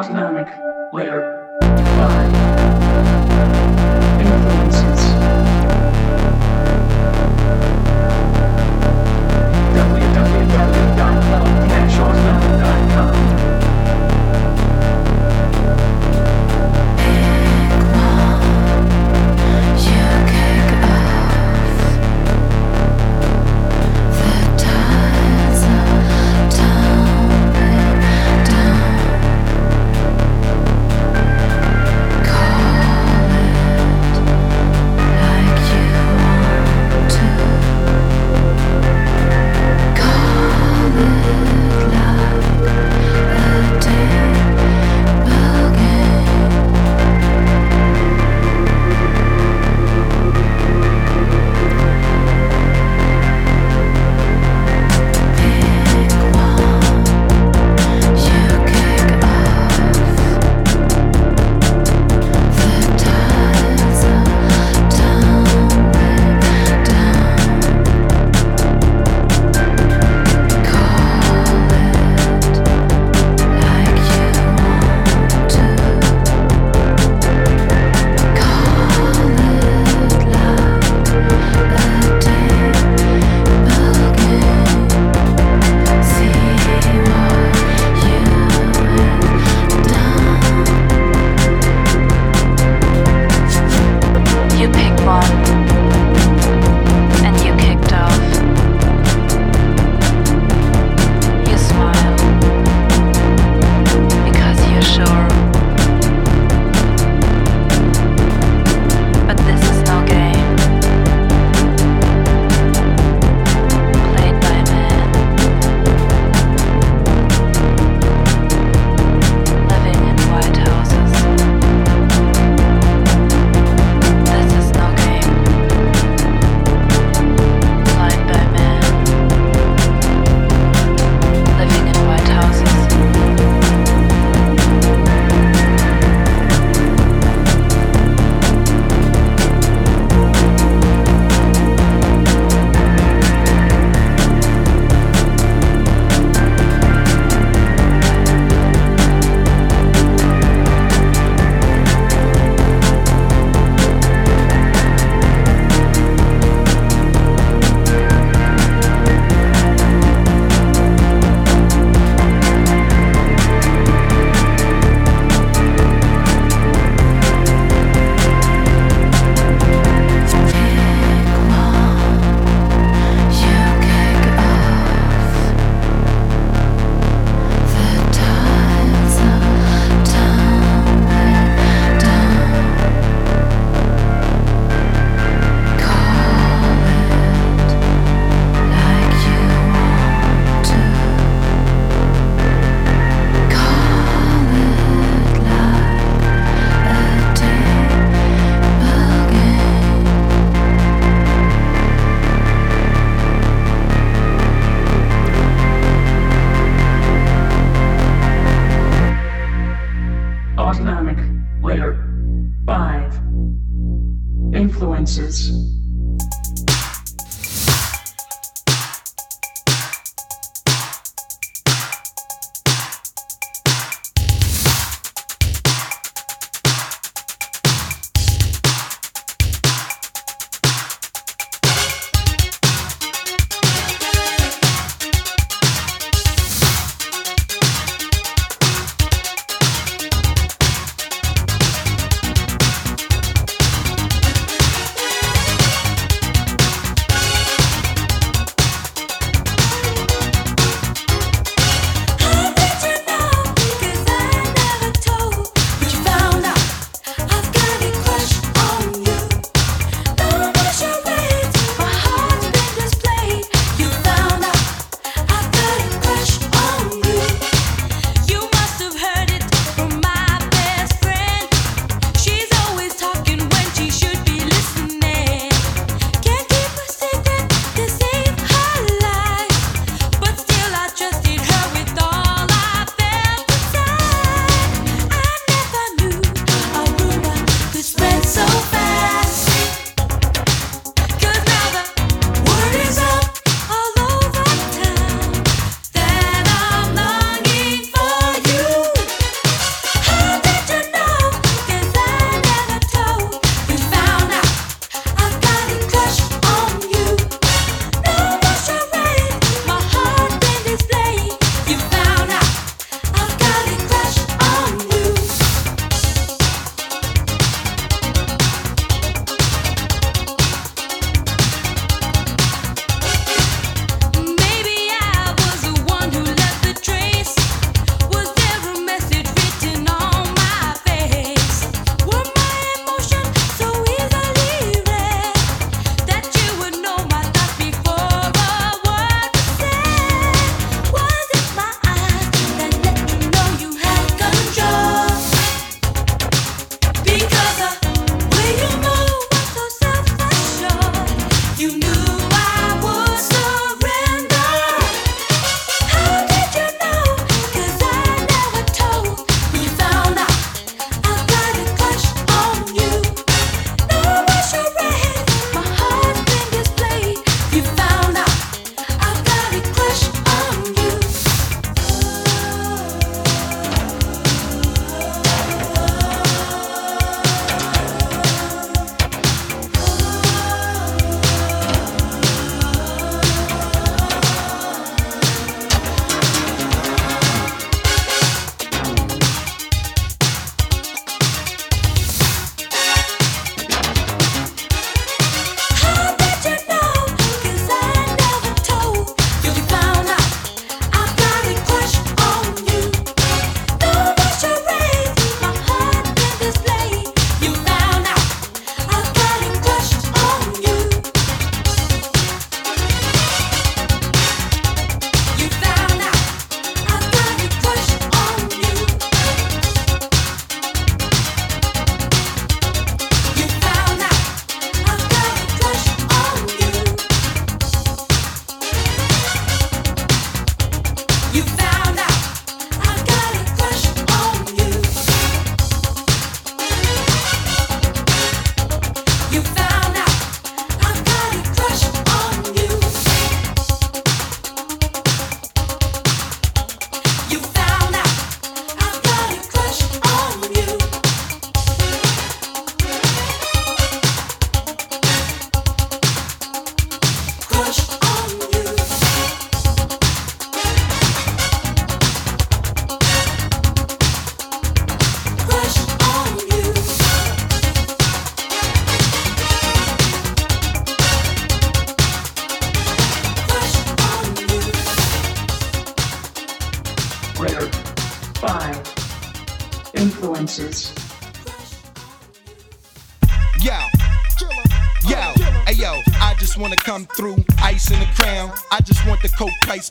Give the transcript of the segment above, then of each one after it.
Autonomic layer. 5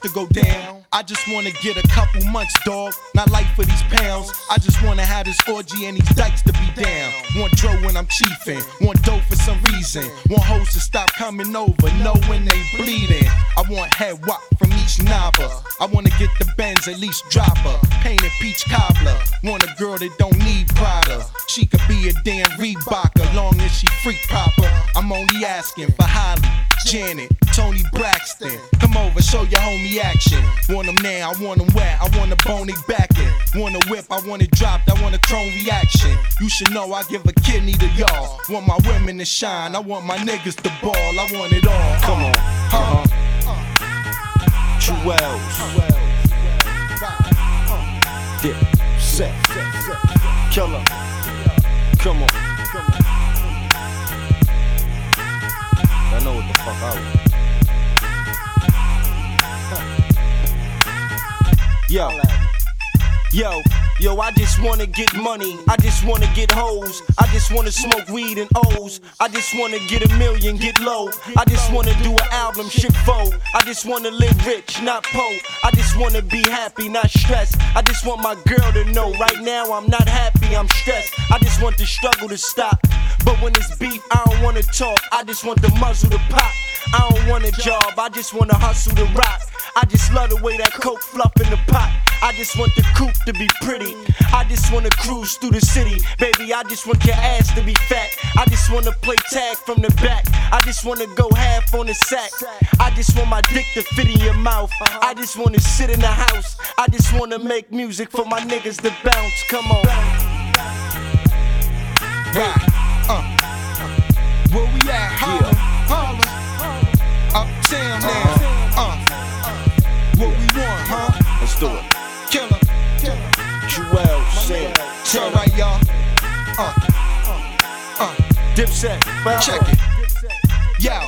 to go down. I just wanna get a couple months, dog. Not life for these pounds. I just wanna have this orgy and these dykes to be down. Want dro when I'm chiefing, want dope for some reason. Want hoes to stop coming over, know when they bleeding. I want head wop from each knobber. I wanna get the Benz, at least drop her. Painted peach cobbler. Want a girl that don't need Prada. She could be a damn Reeboker, long as she freak proper. I'm only asking for Halle, Janet, Toni Braxton. Come over, show your homie action. Want them now, I want them wet. I want a bony backing. Want a whip, I want it dropped. I want a chrome reaction. You should know I give a kidney to y'all. Want my women to shine. I want my niggas to ball. I want it all. Come on. uh Huh? Juelz. Dip, set, killer. Come on. I know what the fuck I want. Yo. Yo, yo, I just wanna get money. I just wanna get hoes. I just wanna smoke weed and O's. I just wanna get a million, get low. I just wanna do an album, shit foe. I just wanna live rich, not poor. I just wanna be happy, not stressed. I just want my girl to know right now I'm not happy, I'm stressed. I just want the struggle to stop. But when it's beef, I don't wanna talk. I just want the muzzle to pop. I don't want a job, I just wanna hustle to rock. I just love the way that coke fluff in the pot. I just want the coupe to be pretty. I just wanna cruise through the city. Baby, I just want your ass to be fat. I just wanna play tag from the back. I just wanna go half on the sack. I just want my dick to fit in your mouth. I just wanna sit in the house. I just wanna make music for my niggas to bounce. Come on. Right. Uh. Uh. Dipset. Check it. Yo,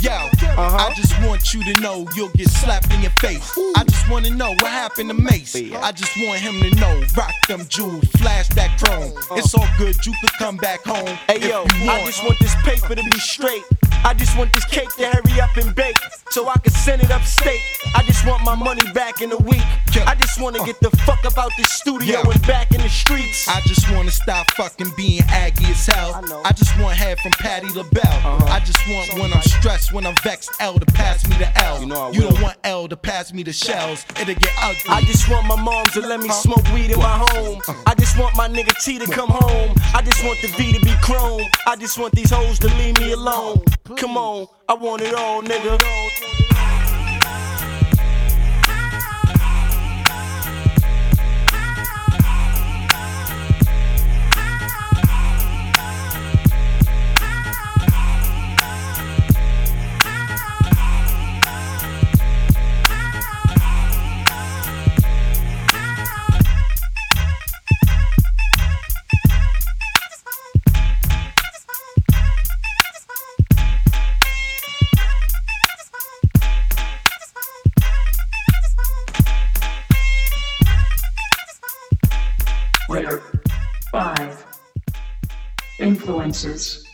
yo, Uh-huh. I just want you to know you'll get slapped in your face. I just wanna know what happened to Mase. I just want him to know, rock them jewels, flash that chrome. It's all good, you could come back home. Hey yo, I just want this paper to be straight. I just want this cake to hurry up and bake so I can send it upstate. I just want my money back in a week. I just wanna get the fuck up out this studio Yeah. and back in the streets. I just wanna stop fucking being aggy as hell. I. I just want head from Patti LaBelle. I just want when I'm stressed, when I'm vexed, L to pass me the L. You know I don't want L to pass me the shells. It'll get ugly. I just want my mom to let me smoke weed in my home. I just want my nigga T to come home. I just want the V to be chrome. I just want these hoes to leave me alone. Come on, I want it all, nigga. Influences.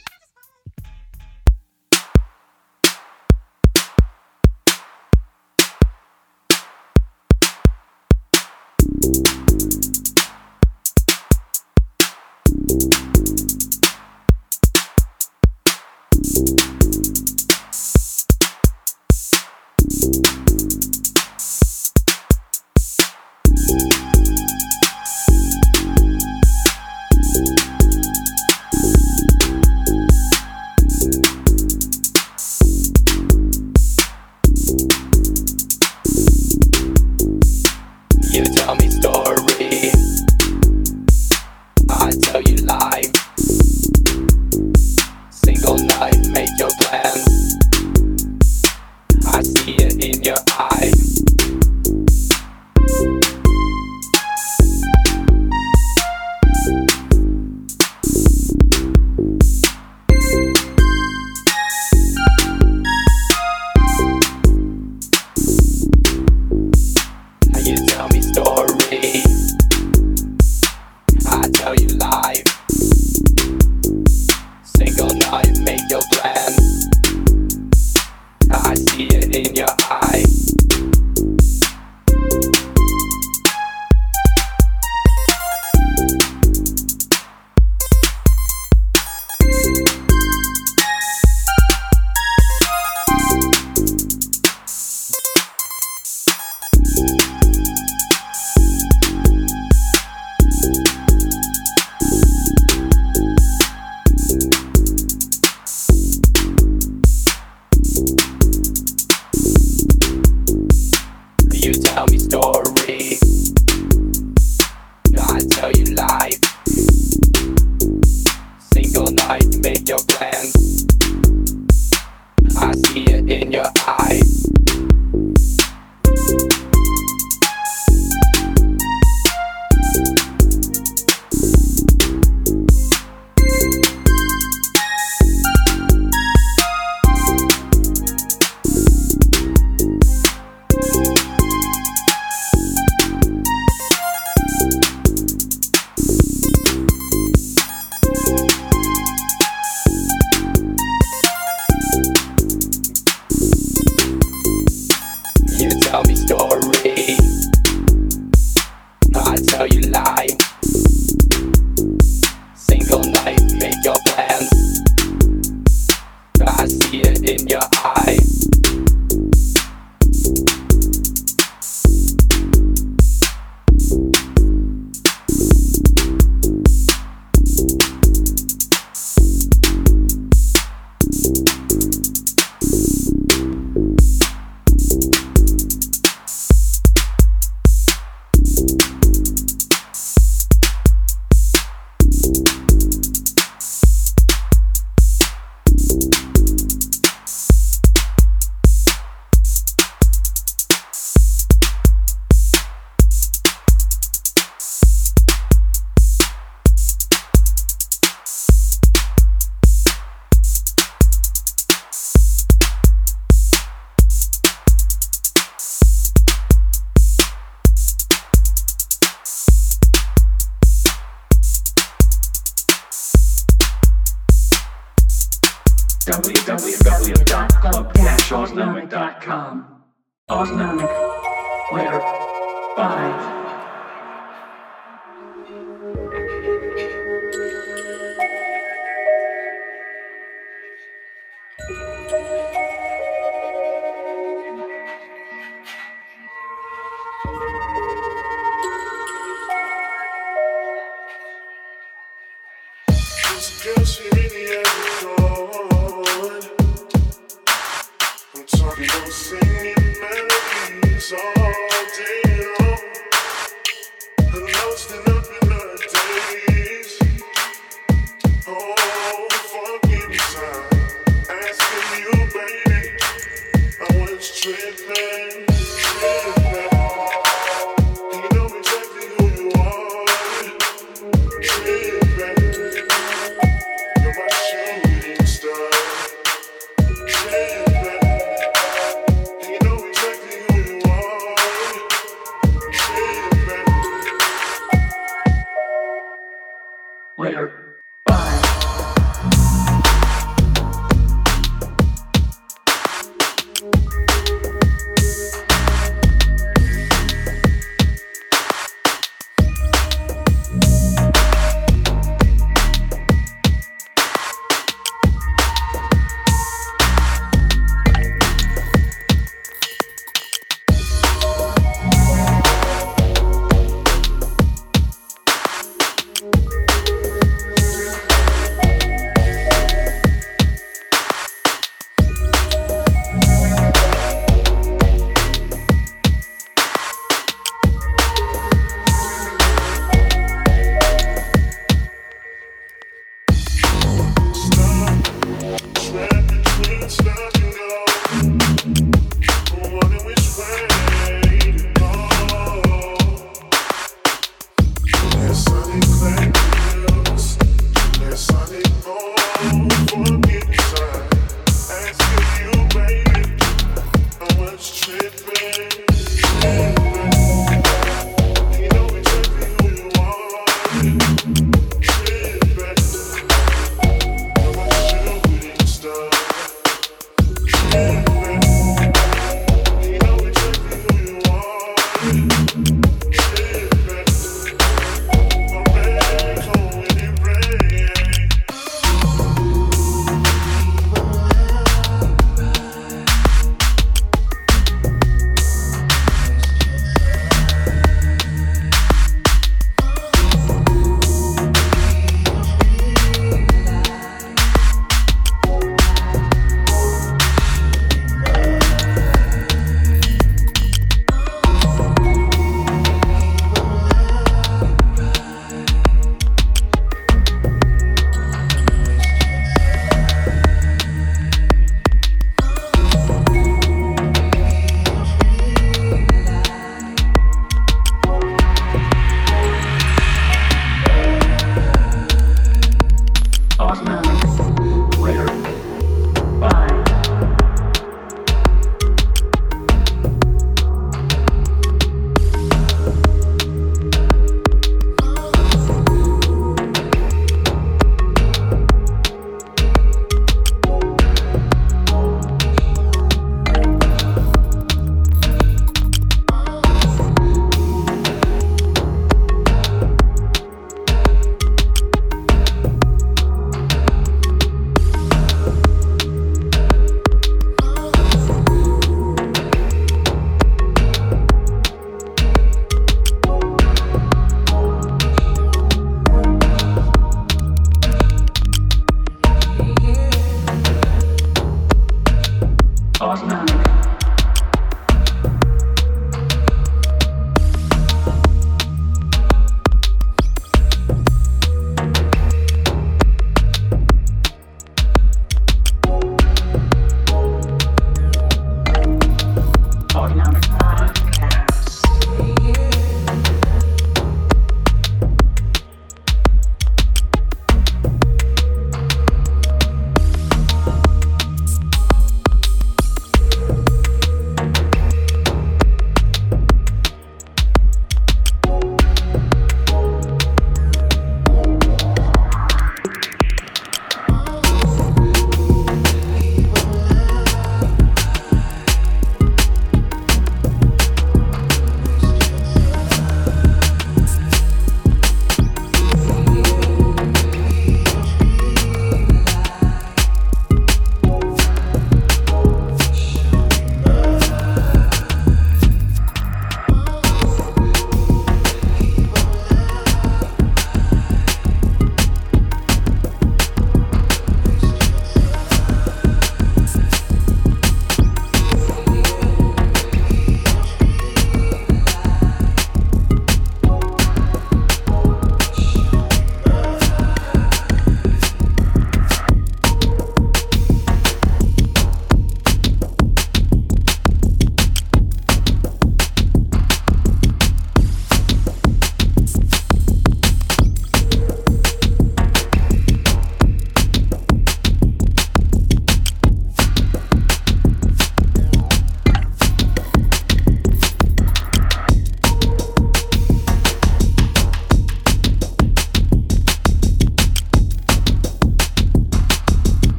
over.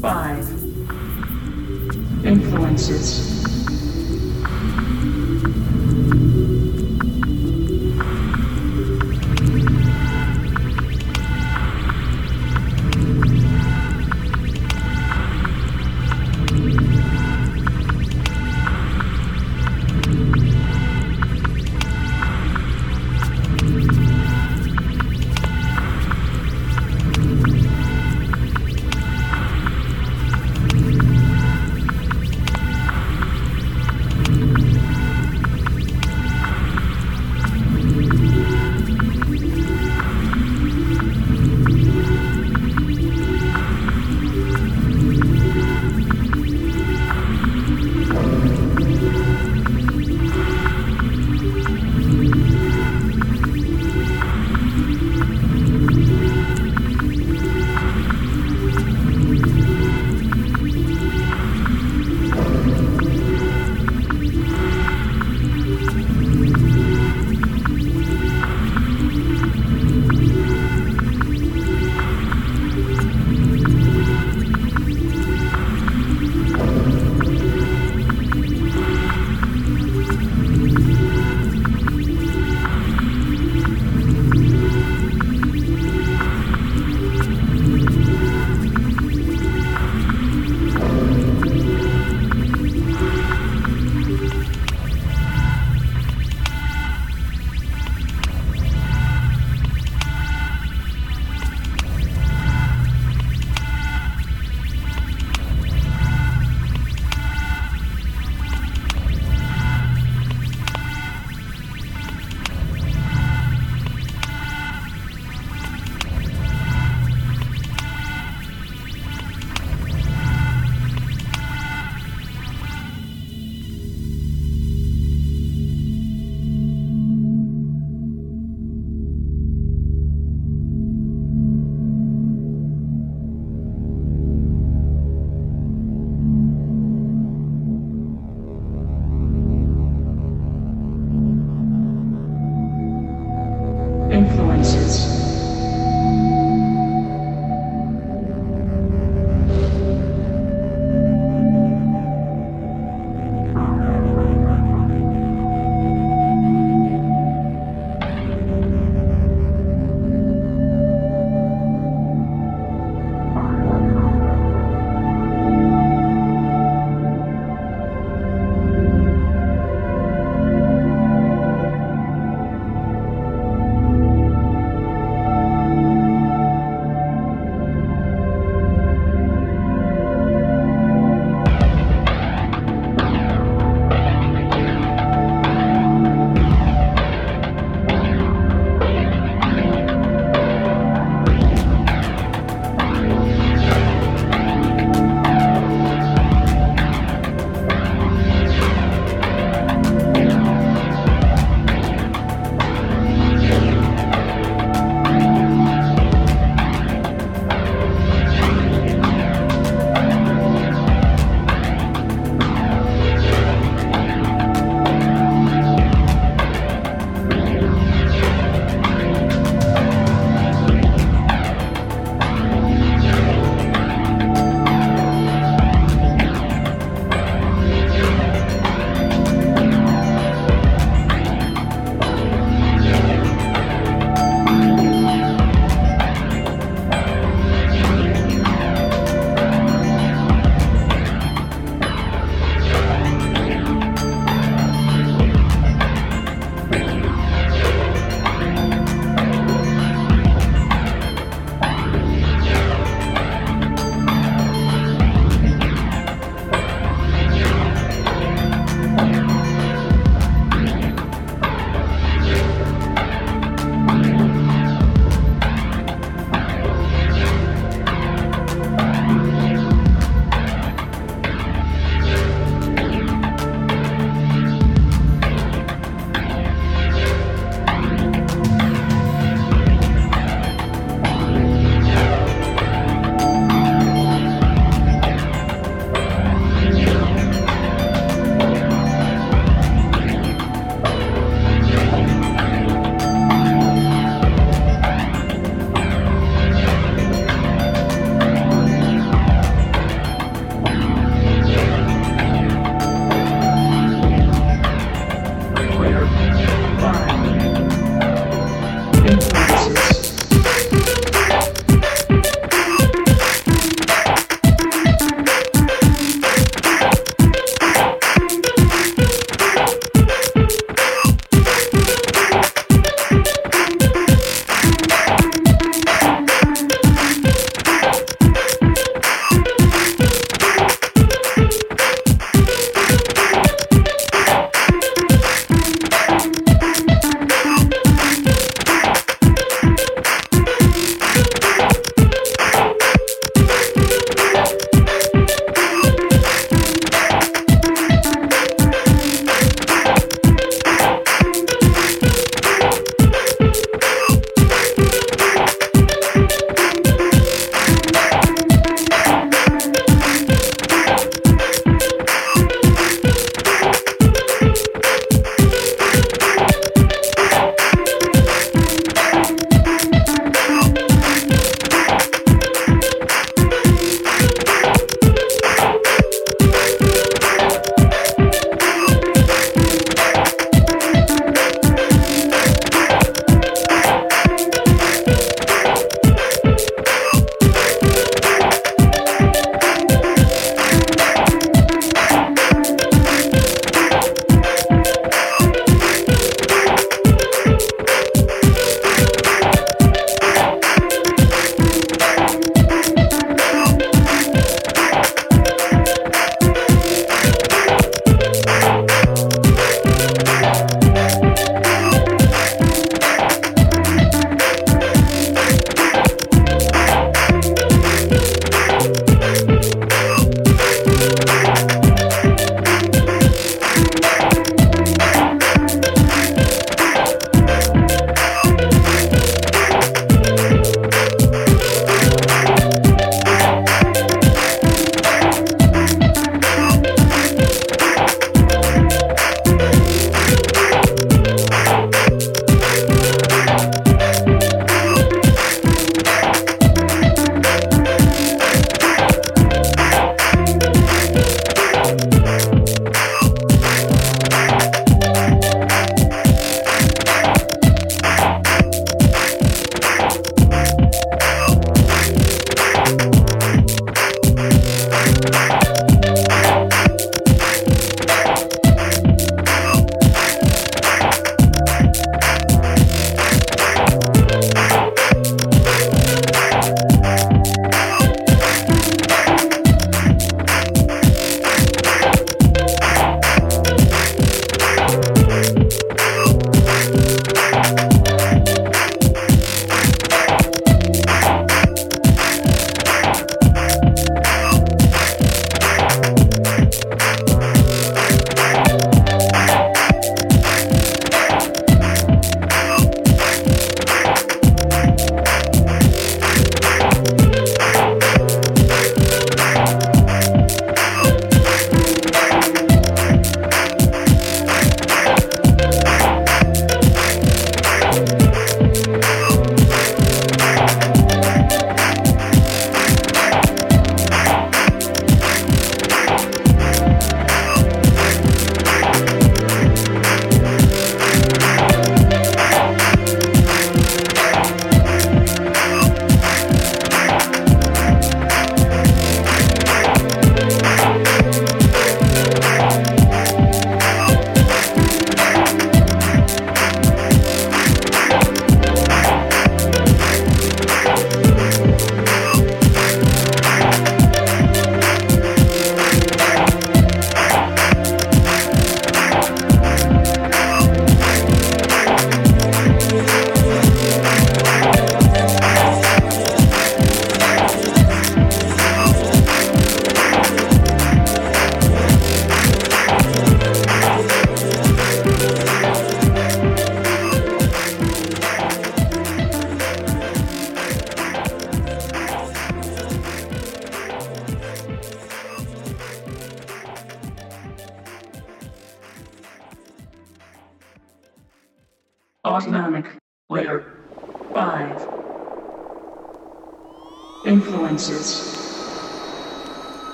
Five. Influences.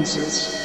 Influences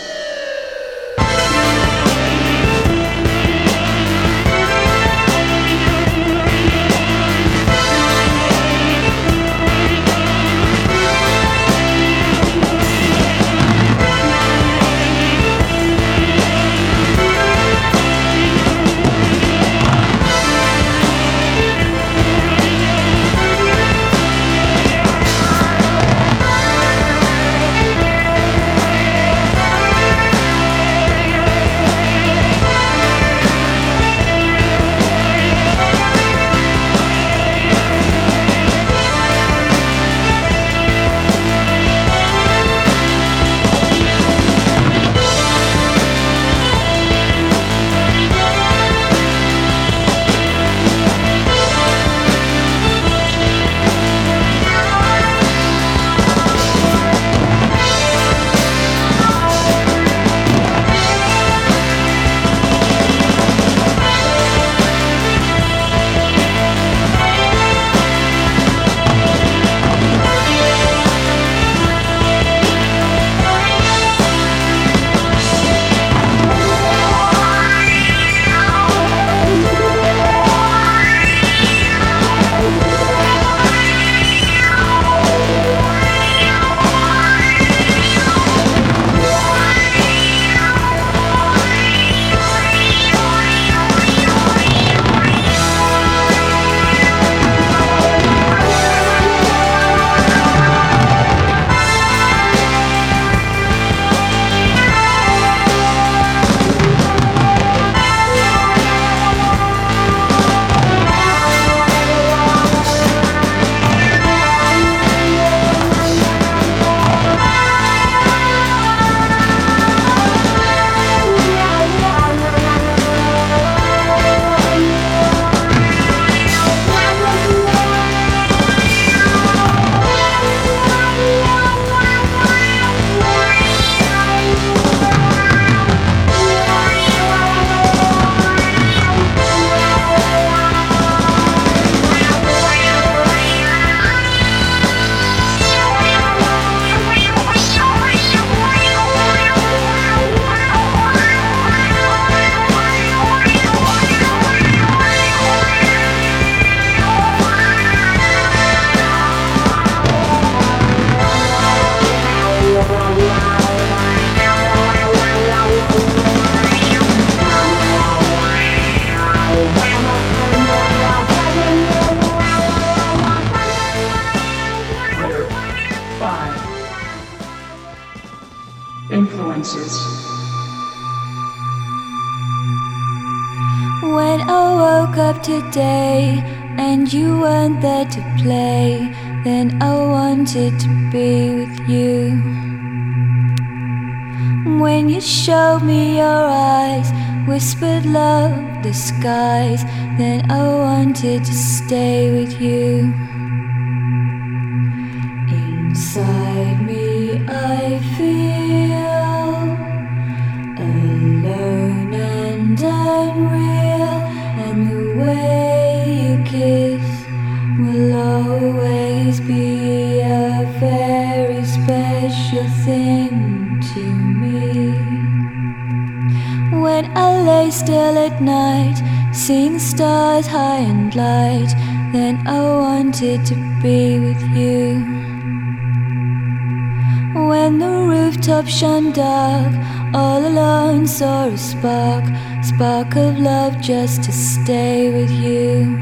just to stay with you.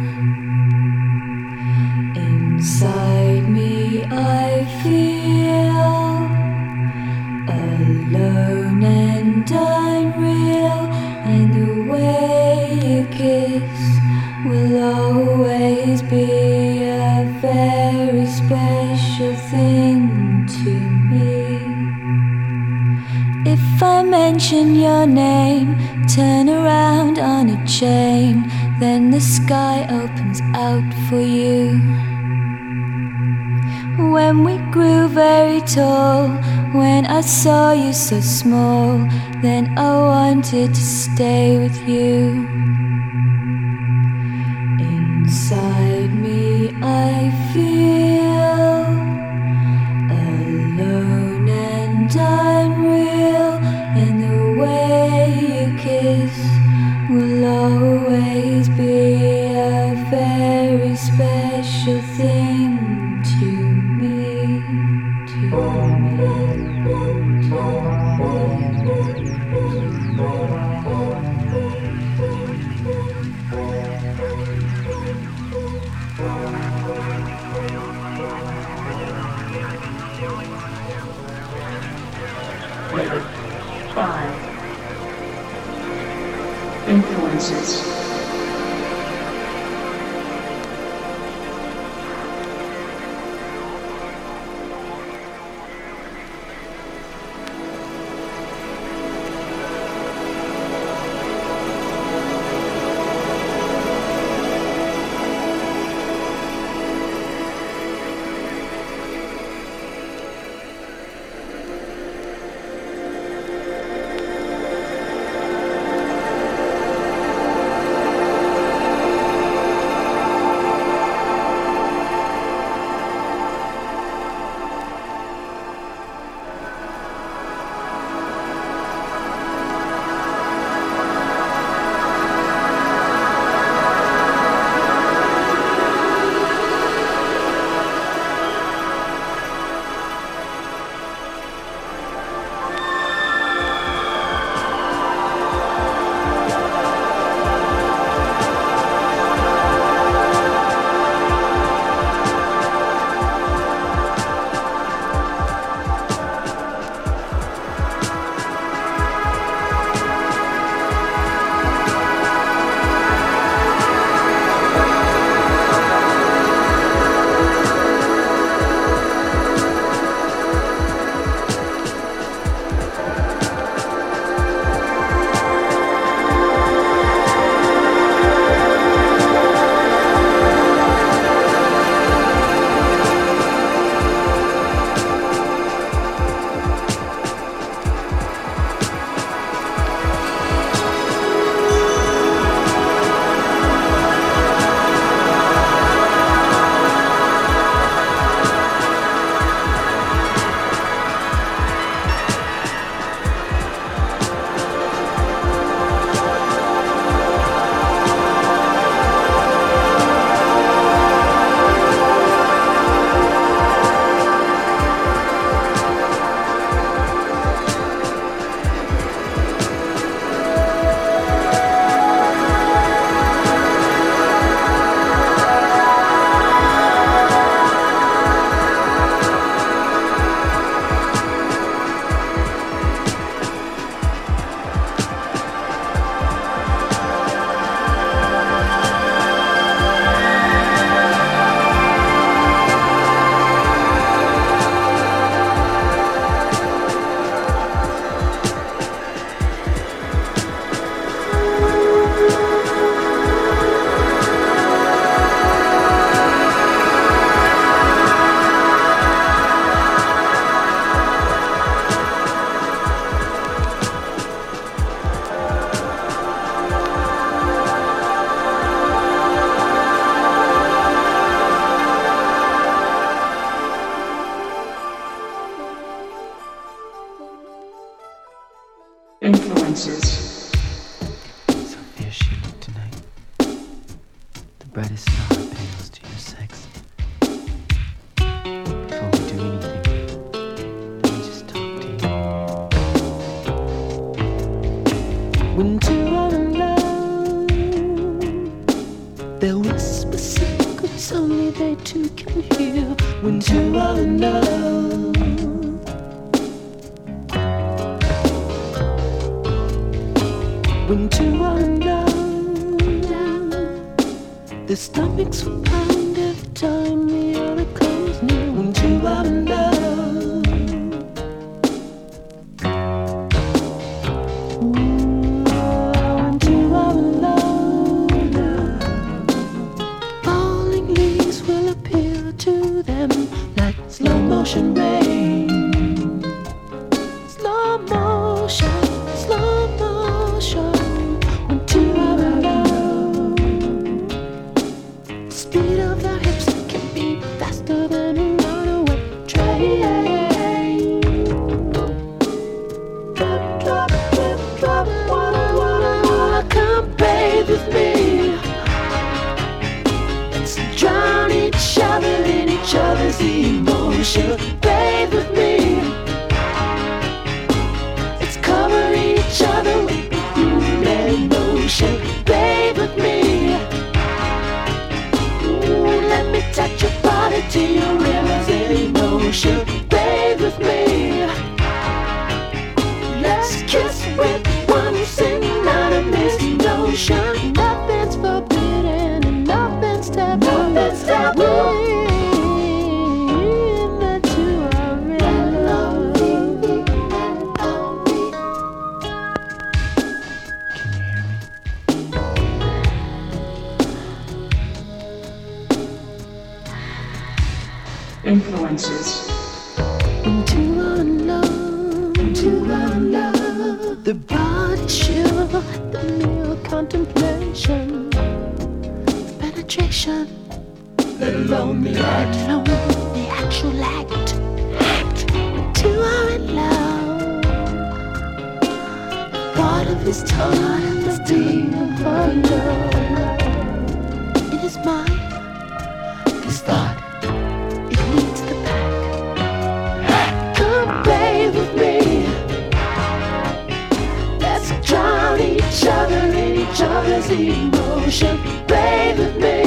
Inside me, I feel alone and unreal, and the way you kiss will always be a very special thing to me. If I mention your name, for you. When we grew very tall, when I saw you so small, then I wanted to stay with you. Deus. lonely act. the actual act. Act. The two are in love. Part of his time, is deed of her love. In his mind, his thought. It leads the pack. Come play with me. Let's drown each other in each other's emotion. Play with me.